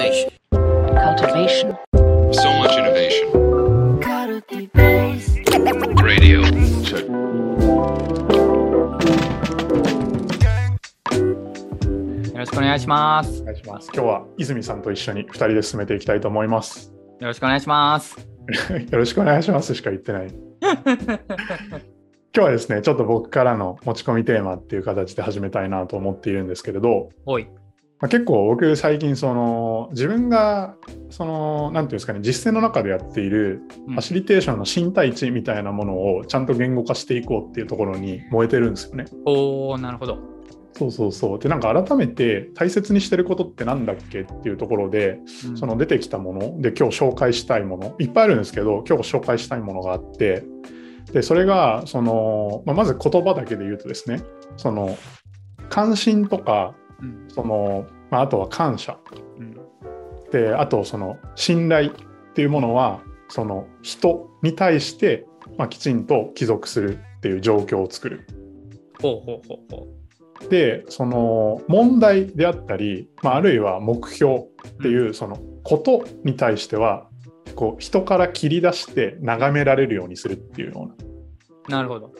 Cultivation. cultivation, So much innovation. Radio. Check. よろしくお願いします。お願いします。今日は泉さんと一緒に2人で進めていきたいと思います。よろしくお願いします。よろしくお願いしますしか言ってない。今日はですね、ちょっと僕からの持ち込みテーマっていう形で始めたいなと思っているんですけれど、おい。まあ、結構僕最近その自分がその何ていうんですかね実践の中でやっているうんファシリテーションの身体値みたいなものをちゃんと言語化していこうっていうところに燃えてるんですよね。おー、なるほど。そうそうそう。でなんか改めて大切にしてることってなんだっけっていうところでうんその出てきたもので今日紹介したいものいっぱいあるんですけど今日紹介したいものがあってでそれがその、まあ、まず言葉だけで言うとですねその関心とかうんその、まあ、あとは感謝うんであとその信頼っていうものはその人に対して、まあ、きちんと帰属するっていう状況を作る。ほうほうほうほでその問題であったり、まあ、あるいは目標っていうそのことに対してはこう人から切り出して眺められるようにするっていうようなう。なるほど。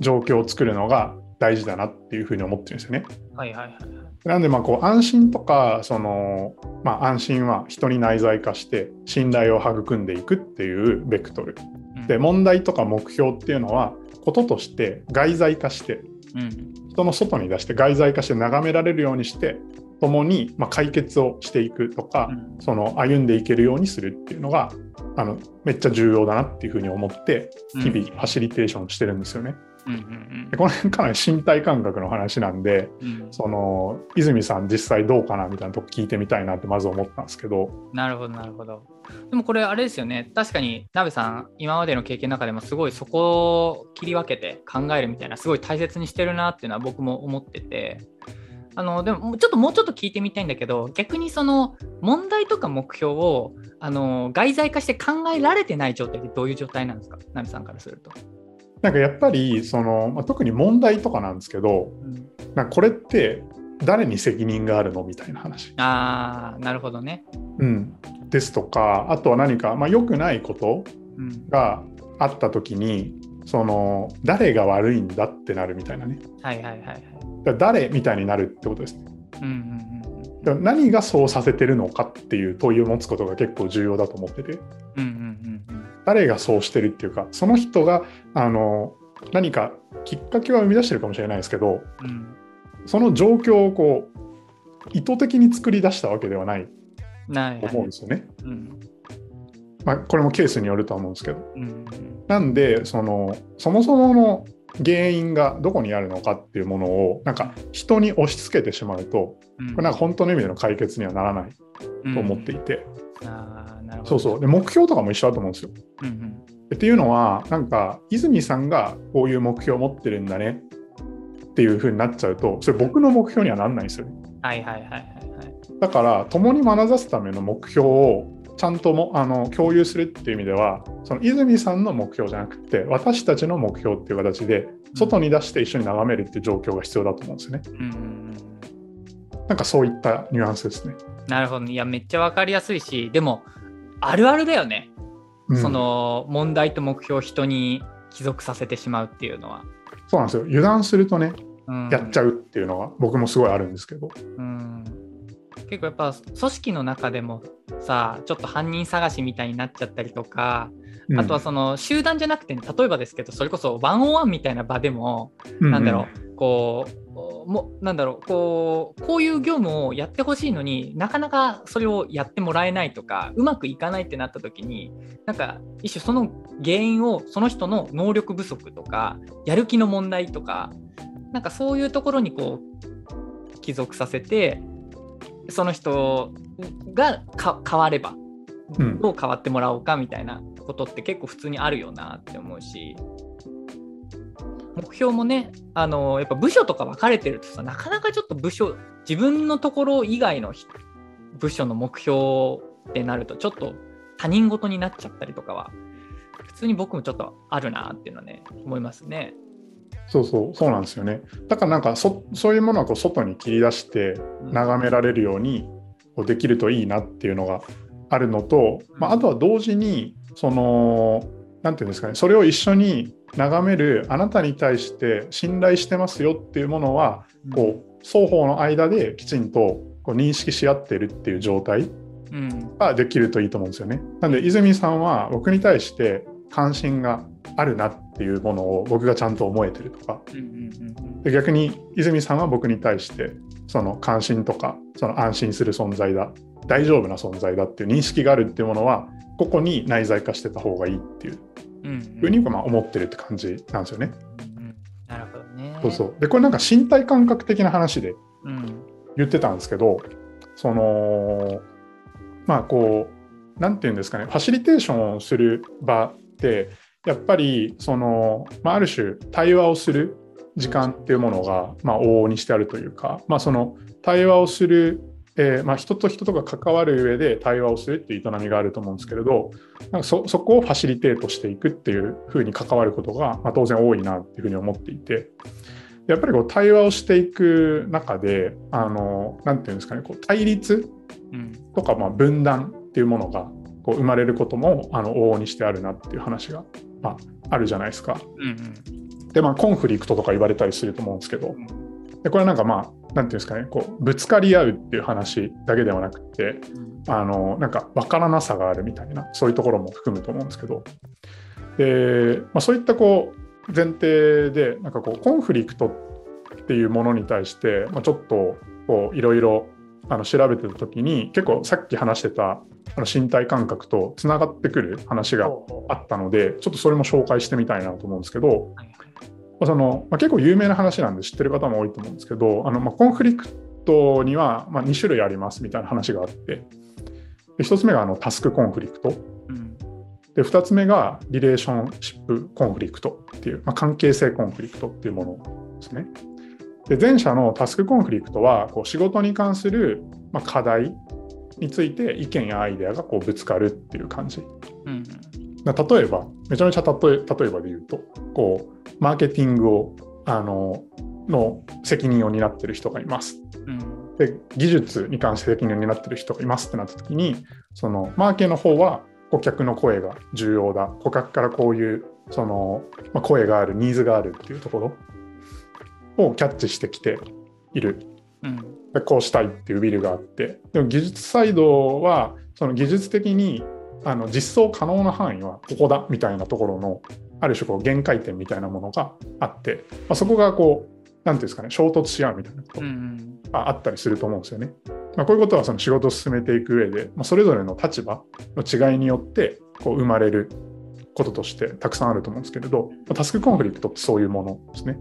状況を作るのが大事だなっていうふうに思ってるんですよね。はいはいはいはい。なんでまあこう安心とかその、まあ、安心は人に内在化して信頼を育んでいくっていうベクトルうんで、問題とか目標っていうのはこととして外在化してうん。人の外に出して外在化して眺められるようにして共にまあ解決をしていくとか、うんその歩んでいけるようにするっていうのがあのめっちゃ重要だなっていうふうに思って日々ファシリテーションしてるんですよね。うんうんでこの辺かなり身体感覚の話なんでうんうん。その泉さん実際どうかなみたいなとこ聞いてみたいなってまず思ったんですけどなるほどなるほど。でもこれあれですよね。確かに鍋さん今までの経験の中でもすごいそこを切り分けて考えるみたいなすごい大切にしてるなっていうのは僕も思ってて。あのでもちょっともうちょっと聞いてみたいんだけど逆にその問題とか目標をあの外在化して考えられてない状態ってどういう状態なんですか？鍋さんからすると。なんかやっぱりその、まあ、特に問題とかなんですけどなんかこれって誰に責任があるのみたいな話、ああなるほどね。うん、ですとかあとは何か、まあ、良くないことうん、があった時にその誰が悪いんだってなるみたいなね。はいはいはいはい。誰みたいになるってことですね。うんうんうん何がそうさせてるのかっていう問いを持つことが結構重要だと思ってて。うんうんうんうん誰がそうしてるっていうかその人があの何かきっかけは生み出してるかもしれないですけどうん。その状況をこう意図的に作り出したわけではないと思うんですよね。うん。まあ、これもケースによるとは思うんですけど。うん。うんなんでそのそもそもの原因がどこにあるのかっていうものをなんか人に押し付けてしまうとうん。これなんか本当の意味での解決にはならないと思っていて、ああ、なるほど。そうそうで目標とかも一緒だと思うんですよ。うんうん。っていうのはなんか泉さんがこういう目標を持ってるんだねっていう風になっちゃうとそれ僕の目標にはなんないんですよね。はいはいはいはいはい。だから共に学ざすための目標をちゃんともあの共有するっていう意味ではその泉さんの目標じゃなくて私たちの目標っていう形で外に出して一緒に眺めるっていう状況が必要だと思うんですよね。うん。なんかそういったニュアンスですね。なるほど。いや、めっちゃわかりやすいし、でも、あるあるだよね。うんその問題と目標を人に帰属させてしまうっていうのは。そうなんですよ油断するとねうん、やっちゃうっていうのが僕もすごいあるんですけど。うん結構やっぱ組織の中でもさちょっと犯人探しみたいになっちゃったりとか、うんあとはその集団じゃなくて例えばですけどそれこそワンオンワンみたいな場でも、うなんだろうこうもなんだろうこうこういう業務をやってほしいのになかなかそれをやってもらえないとかうまくいかないってなった時になんか一種その原因をその人の能力不足とかやる気の問題とかなんかそういうところにこう帰属させてその人がか変わればうん。どう変わってもらおうかみたいなことって結構普通にあるよなって思うし目標もねあのやっぱ部署とか分かれてるとさなかなかちょっと部署自分のところ以外のひ部署の目標ってなるとちょっと他人事になっちゃったりとかは普通に僕もちょっとあるなっていうのはね思いますね。そうそうそうなんですよね。だからなんかそそういうものはこう外に切り出して眺められるようにこうできるといいなっていうのがあるのと、まあ、あとは同時にその何て言うんですかねそれを一緒に眺めるあなたに対して信頼してますよっていうものはこう双方の間できちんとこう認識し合ってるっていう状態うん。ができるといいと思うんですよね。なんで泉さんは僕に対して関心があるなっていうものを僕がちゃんと思えてるとか。で逆に泉さんは僕に対してその関心とかその安心する存在だ大丈夫な存在だっていう認識があるっていうものはここに内在化してた方がいいっていううんうん。ふうにまあ思ってるって感じなんですよね。うんうん。なるほどね。そうそう。でこれなんか身体感覚的な話でうん。言ってたんですけどそのまあこうなんていうんですかね。ファシリテーションをする場ってやっぱりその、まあ、ある種対話をする時間っていうものが、まあ、往々にしてあるというか、まあ、その対話をする、えーまあ、人と人とが関わる上で対話をするっていう営みがあると思うんですけれどなんかそそこをファシリテートしていくっていうふうに関わることが、まあ、当然多いなっていうふうに思っていてやっぱりこう対話をしていく中であのなんていうんですかねこう対立うん。とかまあ分断っていうものがこう生まれることもあの往々にしてあるなっていう話が、まあ、あるじゃないですか。うんうん。でまあコンフリクトとか言われたりすると思うんですけどでこれなんかまあなんていうんですかねこうぶつかり合うっていう話だけではなくてうん。あのなんか分からなさがあるみたいなそういうところも含むと思うんですけど。で、まあ、そういったこう前提でなんかこうコンフリクトっていうものに対して、まあ、ちょっとこういろいろあの調べてた時に結構さっき話してたあの身体感覚とつながってくる話があったのでちょっとそれも紹介してみたいなと思うんですけど、そのまあ、結構有名な話なんで知ってる方も多いと思うんですけどあの、まあ、コンフリクトには、まあ、2種類ありますみたいな話があってで1つ目があのタスクコンフリクトうんで2つ目がリレーションシップコンフリクトっていう、まあ、関係性コンフリクトっていうものですね。で前者のタスクコンフリクトはこう仕事に関する、まあ、課題について意見やアイデアがこうぶつかるっていう感じ。うんな例えばめちゃめちゃ例え例えばで言うとこうマーケティングをあのの責任を担ってる人がいます。うん。で技術に関して責任を担ってる人がいますってなった時にそのマーケの方は顧客の声が重要だ。顧客からこういうその、まあ、声があるニーズがあるっていうところをキャッチしてきている。うん。でこうしたいっていうビルがあって。でも技術サイドはその技術的にあの実装可能な範囲はここだみたいなところのある種こう限界点みたいなものがあって、まあ、そこがこう何ていうんですかね衝突し合うみたいなことうんうんああったりすると思うんですよね。まあ、こういうことはその仕事を進めていく上で、まあ、それぞれの立場の違いによってこう生まれることとしてたくさんあると思うんですけれど、まあタスクコンフリクトってそういうものですね。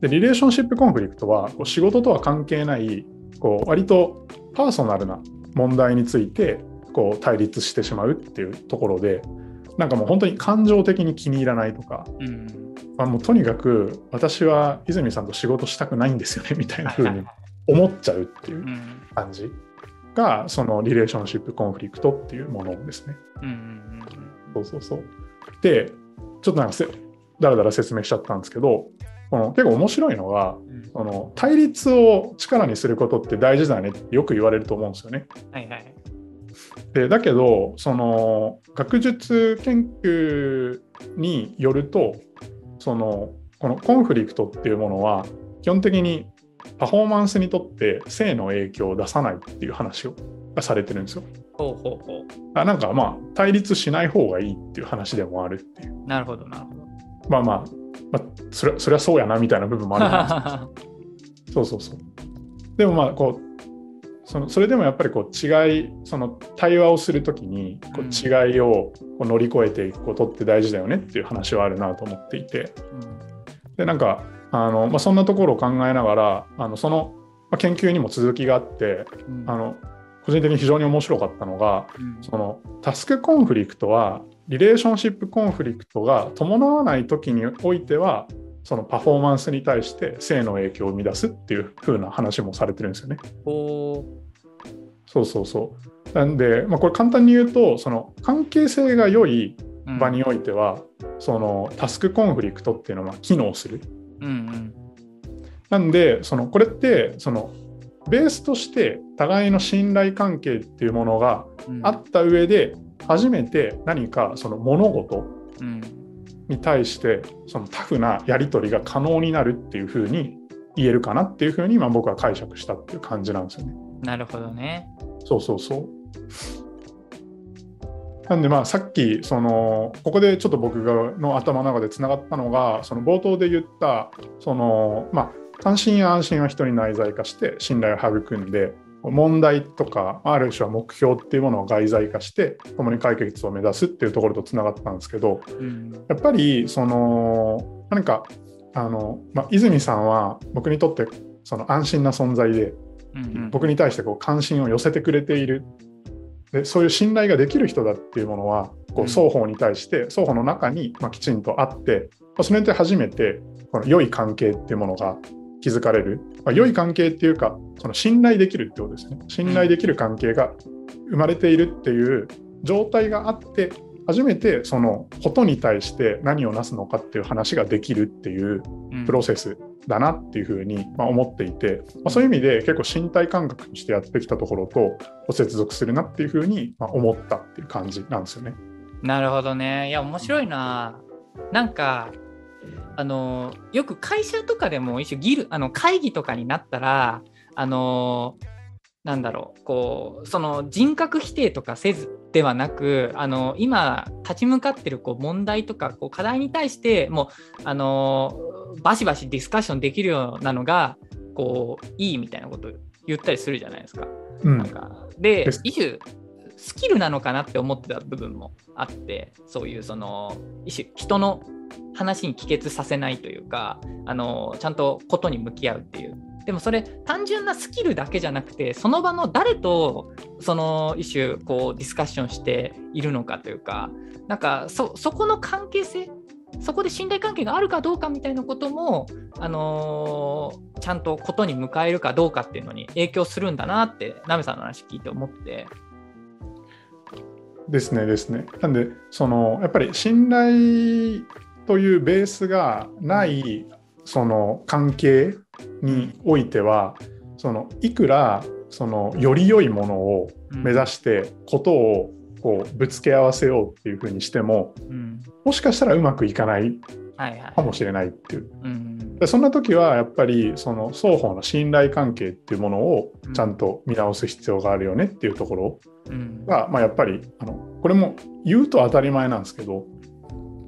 でリレーションシップコンフリクトはこう仕事とは関係ないこう割とパーソナルな問題についてこう対立してしまうっていうところでなんかもう本当に感情的に気に入らないとかうんまあ、もうとにかく私は泉さんと仕事したくないんですよね みたいな風に思っちゃうっていううん感じがそのリレーションシップコンフリクトっていうものですね。うんうんそうそうそう。でちょっとなんかせだらだら説明しちゃったんですけどこの結構面白いのがうんの対立を力にすることって大事だねってよく言われると思うんですよね。はいはいでだけどその学術研究によるとそのこのコンフリクトっていうものは基本的にパフォーマンスにとって性の影響を出さないっていう話をがされてるんですよ。ほうほうほあなんかまあ対立しない方がいいっていう話でもあるっていううなるほどなるほどまあまあ、まあ、それそれはそうやなみたいな部分もあると思うんです そうそうそう。でもまあこうそのそれでもやっぱりこう違いその対話をするときにこう違いをこう乗り越えていくことって大事だよねっていう話はあるなと思っていて。でなんかあの、まあ、そんなところを考えながらあのその、まあ、研究にも続きがあってうん。あの個人的に非常に面白かったのがうん。そのタスクコンフリクトはリレーションシップコンフリクトが伴わない時においてはそのパフォーマンスに対して性の影響を生み出すっていう風な話もされてるんですよね。ほそうそうそう。なんで、まあ、これ簡単に言うとその関係性が良いう場においては、そのタスクコンフリクトっていうのは機能する。うんうんなんでそのこれってそのベースとして互いの信頼関係っていうものがうんあった上で初めて何かその物事うんに対してそのタフなやり取りが可能になるっていうふうに言えるかなっていうふうに今僕は解釈したっていう感じなんですよね。なるほどね。そうそうそう。なんでまあさっきそのここでちょっと僕がの頭の中でつながったのがその冒頭で言ったそのまあ関心や安心は人に内在化して信頼を育んで問題とかある種は目標っていうものを外在化して共に解決を目指すっていうところとつながったんですけどうん。やっぱりその何かあの、まあ、泉さんは僕にとってその安心な存在でうんうん。僕に対してこう関心を寄せてくれている。でそういう信頼ができる人だっていうものはこうん。う双方に対して双方の中にまあきちんとあってまあそれで初めてこの良い関係っていうものが築かれる、まあ、良い関係っていうかその信頼できるってことですね信頼できる関係が生まれているっていう状態があって初めてそのことに対して何をなすのかっていう話ができるっていううんプロセスだなっていうふうにまあ思っていて、まあ、そういう意味で結構身体感覚としてやってきたところと接続するなっていうふうにまあ思ったっていう感じなんですよね。なるほどね。いや、面白いな。なんか、あの、よく会社とかでも一種ギル、あの会議とかになったら、あの、なんだろう、こう、その人格否定とかせずではなく、あの、今、立ち向かってるこう問題とかこう課題に対して、もう、あの、バシバシディスカッションできるようなのが、こう、いいみたいなこと言ったりするじゃないですか。うんなんかで一種スキルなのかなって思ってた部分もあってそういうその一種人の話に帰結させないというかあのちゃんとことに向き合うっていうでもそれ単純なスキルだけじゃなくてその場の誰とその一種こうディスカッションしているのかというかなんかそそこの関係性そこで信頼関係があるかどうかみたいなことも、あのちゃんとことに迎えるかどうかっていうのに影響するんだなってナメさんの話聞いて思って。ですねですね。なんでそのやっぱり信頼というベースがないその関係においてはそのいくらそのより良いものを目指してことをこうぶつけ合わせようっていうふうにしてもうん。もしかしたらうまくいかないかもしれないっていう。うん。でそんな時はやっぱりその双方の信頼関係っていうものをちゃんと見直す必要があるよねっていうところうん。が、まあ、やっぱりあのこれも言うと当たり前なんですけど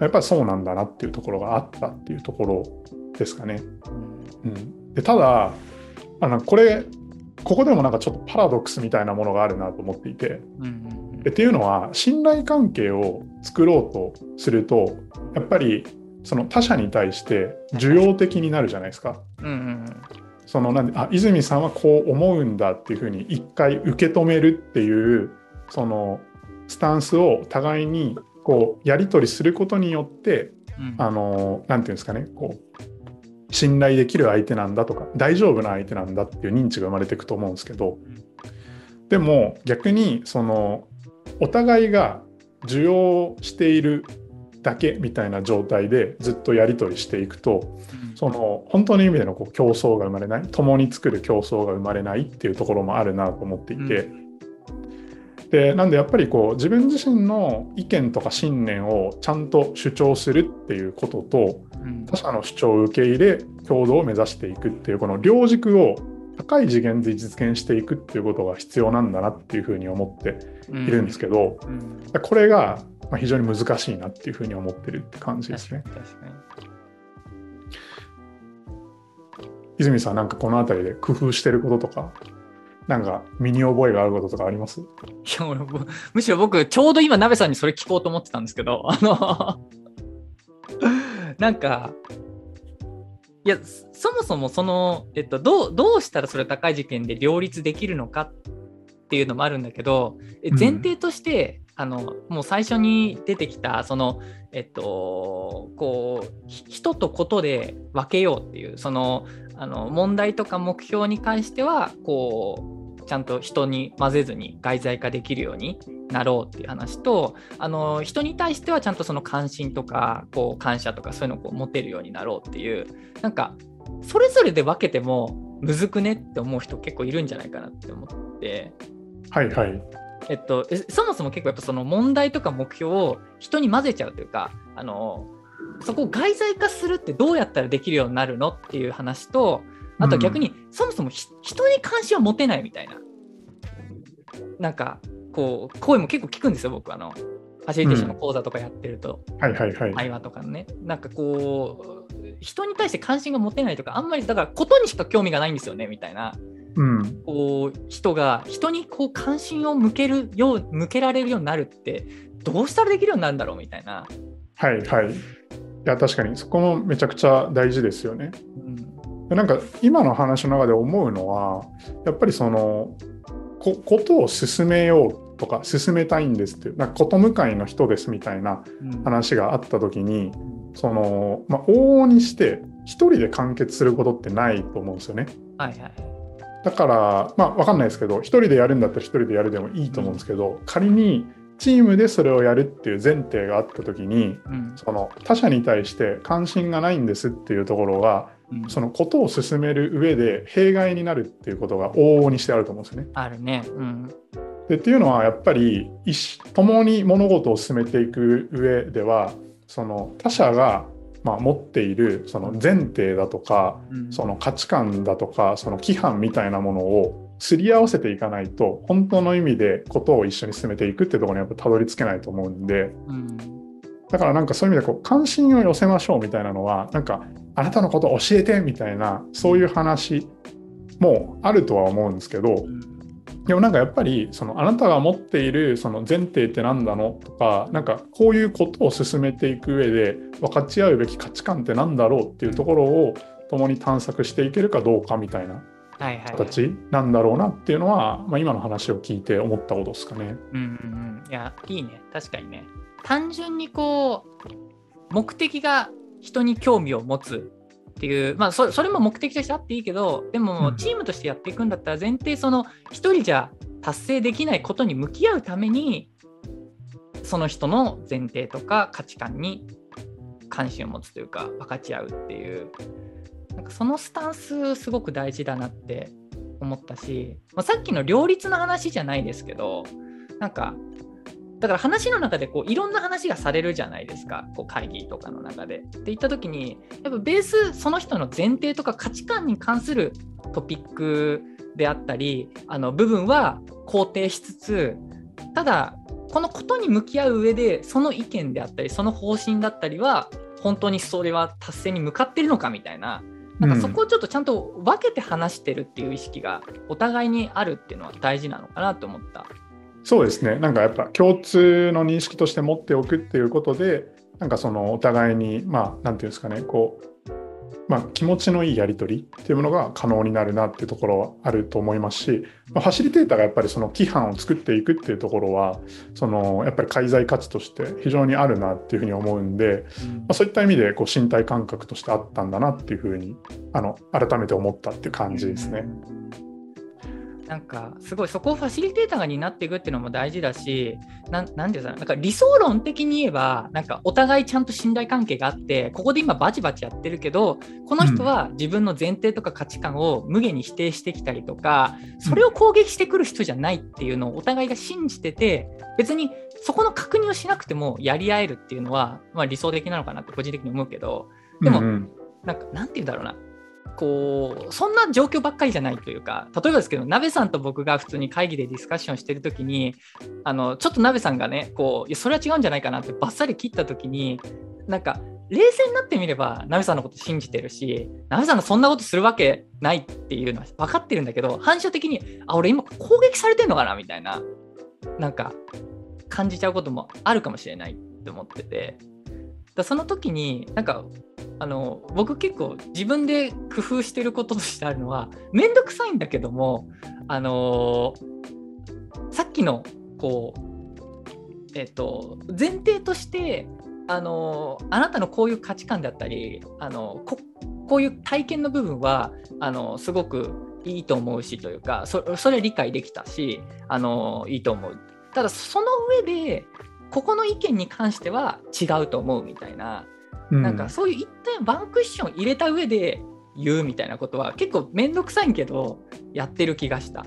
やっぱりそうなんだなっていうところがあったっていうところですかね。うん、でただあのこれここでもなんかちょっとパラドックスみたいなものがあるなと思っていて。っていうのは信頼関係を作ろうとするとやっぱりその他者に対して受容的になるじゃないですか。うんうん。そのなんであ泉さんはこう思うんだっていうふうに一回受け止めるっていうそのスタンスを互いにこうやり取りすることによってうん。あのなんていうんですかねこう信頼できる相手なんだとか大丈夫な相手なんだっていう認知が生まれていくと思うんですけどでも逆にそのお互いが受容しているだけみたいな状態でずっとやり取りしていくとその本当の意味でのこう競争が生まれない共に作る競争が生まれないっていうところもあるなと思っていて、でなんでやっぱりこう自分自身の意見とか信念をちゃんと主張するっていうこととうん。他者の主張を受け入れ共同を目指していくっていうこの両軸を高い次元で実現していくっていうことが必要なんだなっていうふうに思っているんですけど、うん。これがまあ非常に難しいなっていうふうに思ってるって感じですね。泉さんなんかこの辺りで工夫してることとかなんか身に覚えがあることとかあります？いや俺もむしろ僕ちょうど今鍋さんにそれ聞こうと思ってたんですけどあの なんかいやそもそもその、えっと、どうどうしたらそれ高い事件で両立できるのかっていうのもあるんだけど前提として、あのもう最初に出てきたそのえっとこう人とことで分けようっていうそのあの問題とか目標に関してはこうちゃんと人に混ぜずに外在化できるようになろうっていう話とあの人に対してはちゃんとその関心とかこう感謝とかそういうのをこう持てるようになろうっていうなんかそれぞれで分けてもむずくねって思う人結構いるんじゃないかなって思って。はいはい。えっと、えそもそも結構やっぱその問題とか目標を人に混ぜちゃうというかあのそこを外在化するってどうやったらできるようになるのっていう話とあとは逆に、そもそもひ人に関心を持てないみたいななんかこう声も結構聞くんですよ僕。あのファシリテーションの講座とかやってると、はいはいはい。会話とかのね。なんかこう人に対して関心が持てないとかあんまりだからことにしか興味がないんですよねみたいなうん。こう人が人にこう関心を向けるよう向けられるようになるってどうしたらできるようになるんだろうみたいな、はいはい。いや、確かにそこもめちゃくちゃ大事ですよね。うんでなんか今の話の中で思うのは、やっぱりその、こことを進めようとか、進めたいんですっていう、なんかこと向かいの人ですみたいなうん話があった時に、その、まあ、往々にして一人で完結することってないと思うんですよね。はいはいだから、まあ、わかんないですけど、一人でやるんだったら一人でやるでもいいと思うんですけど、仮にチームでそれをやるっていう前提があった時に、うんその他者に対して関心がないんですっていうところが、うんそのことを進める上で弊害になるっていうことが往々にしてあると思うんですよね。あるね。うんでっていうのはやっぱり一緒共に物事を進めていく上ではその他者がまあ持っているその前提だとかうん。その価値観だとかその規範みたいなものをすり合わせていかないと本当の意味でことを一緒に進めていくってところにやっぱたどり着けないと思うんで。うん。だからなんかそういう意味でこう関心を寄せましょうみたいなのはなんかあなたのこと教えてみたいなそういう話もあるとは思うんですけどうんでもなんかやっぱりそのあなたが持っているその前提って何なのとかなんかこういうことを進めていく上で分かち合うべき価値観って何だろうっていうところを共に探索していけるかどうかみたいな。形なんだろうなっていうのは、まあ、今の話を聞いて思ったことですかね。うんうんうん。いや、いいね。確かにね。単純にこう、目的が人に興味を持つっていう、まあそ、それも目的としてあっていいけど、でもうん。チームとしてやっていくんだったら、前提、その一人じゃ達成できないことに向き合うために、その人の前提とか価値観に関心を持つというか、分かち合うっていう、なんかそのスタンス、すごく大事だなって思ったし、まあ、さっきの両立の話じゃないですけど、なんか、だから話の中でこういろんな話がされるじゃないですか、こう会議とかの中で。って言った時に、やっぱベース、その人の前提とか価値観に関するトピックであったり、あの部分は肯定しつつ、ただ、このことに向き合う上で、その意見であったり、その方針だったりは、本当にそれは達成に向かってるのかみたいな、なんかそこをちょっとちゃんと分けて話してるっていう意識がお互いにあるっていうのは大事なのかなと思った。そうですね。なんかやっぱ共通の認識として持っておくっていうことでなんかそのお互いにまあなんていうんですかね。こう、まあ、気持ちのいいやり取りっていうものが可能になるなっていうところはあると思いますし、まあ、ファシリテーターがやっぱりその規範を作っていくっていうところはそのやっぱり介在価値として非常にあるなっていうふうに思うんで、まあ、そういった意味でこう身体感覚としてあったんだなっていうふうにあの改めて思ったっていう感じですね。なんかすごいそこをファシリテーターが担っていくっていうのも大事だし、なんなんていうんですかなんか理想論的に言えば、なんかお互いちゃんと信頼関係があって、ここで今バチバチやってるけど、この人は自分の前提とか価値観を無限に否定してきたりとか、それを攻撃してくる人じゃないっていうのをお互いが信じてて、別にそこの確認をしなくてもやり合えるっていうのは、まあ、理想的なのかなって個人的に思うけど、でもうんうん。なんか、なんて言うんだろうな。こう、そんな状況ばっかりじゃないというか、例えばですけど、鍋さんと僕が普通に会議でディスカッションしてるときに、あの、ちょっと鍋さんがね、こう、いや、それは違うんじゃないかなってバッサリ切ったときに、なんか、冷静になってみれば、鍋さんのこと信じてるし、鍋さんがそんなことするわけないっていうのは分かってるんだけど、反射的に、あ、俺今攻撃されてんのかなみたいな、なんか、感じちゃうこともあるかもしれないって思ってて、だその時に、なんか、あの僕結構自分で工夫してることとしてあるのは面倒くさいんだけどもあのさっきのこうえっ、と前提としてあのあなたのこういう価値観だったりあのここういう体験の部分はあのすごくいいと思うしというかそそれ理解できたしあのいいと思う。ただその上でここの意見に関しては違うと思うみたいななんかそういう一点ワンクッション入れた上で言うみたいなことは結構面倒くさいけどやってる気がした。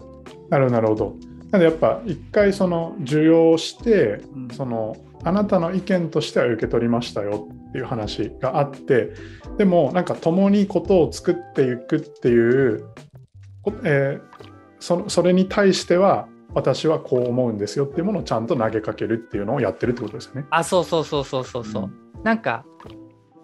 なるほどなるほど。なのでやっぱ一回その受容して、うんそのあなたの意見としては受け取りましたよっていう話があってでもなんか共にことを作っていくっていう、こえーそのそれに対しては私はこう思うんですよっていうものをちゃんと投げかけるっていうのをやってるってことですよね。あそうそうそうそうそうそう。うんなんか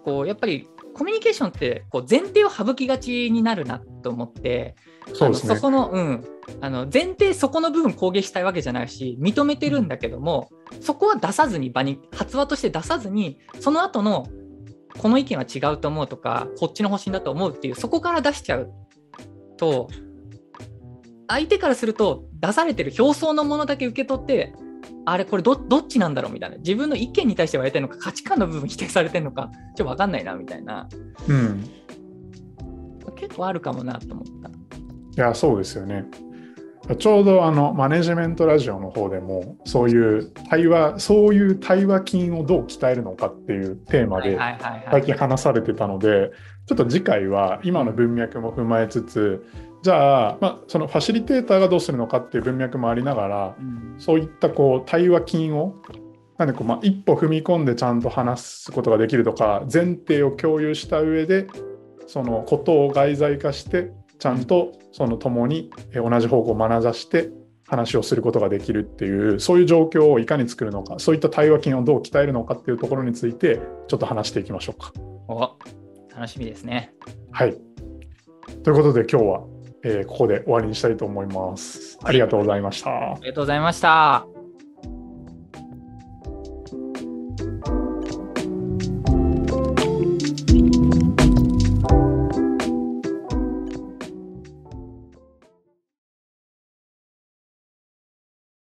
こうやっぱりコミュニケーションってこう前提を省きがちになるなと思ってそうですねそこの,、うん、あの前提そこの部分攻撃したいわけじゃないし認めてるんだけども、そこは出さずに場に発話として出さずにその後のこの意見は違うと思うとかこっちの方針だと思うっていうそこから出しちゃうと相手からすると出されてる表層のものだけ受け取ってあれこれどどっちなんだろうみたいな自分の意見に対して言われてるのか価値観の部分否定されてるのかちょっと分かんないなみたいなうん、結構あるかもなと思った。いやそうですよね。ちょうどあのマネジメントラジオの方でもそういう対話そういう対話筋をどう鍛えるのかっていうテーマで。最近話されてたのでちょっと次回は今の文脈も踏まえつつじゃあ、まあ、そのファシリテーターがどうするのかっていう文脈もありながらうんそういったこう対話筋をなんでこう、まあ、一歩踏み込んでちゃんと話すことができるとか前提を共有した上でそのことを外在化してちゃんとその共にえ同じ方向を眼差して話をすることができるっていうそういう状況をいかに作るのかそういった対話筋をどう鍛えるのかっていうところについてちょっと話していきましょうか。お楽しみですね。はい。ということで今日は、えーここで終わりにしたいと思います。ありがとうございました。ありがとうございました。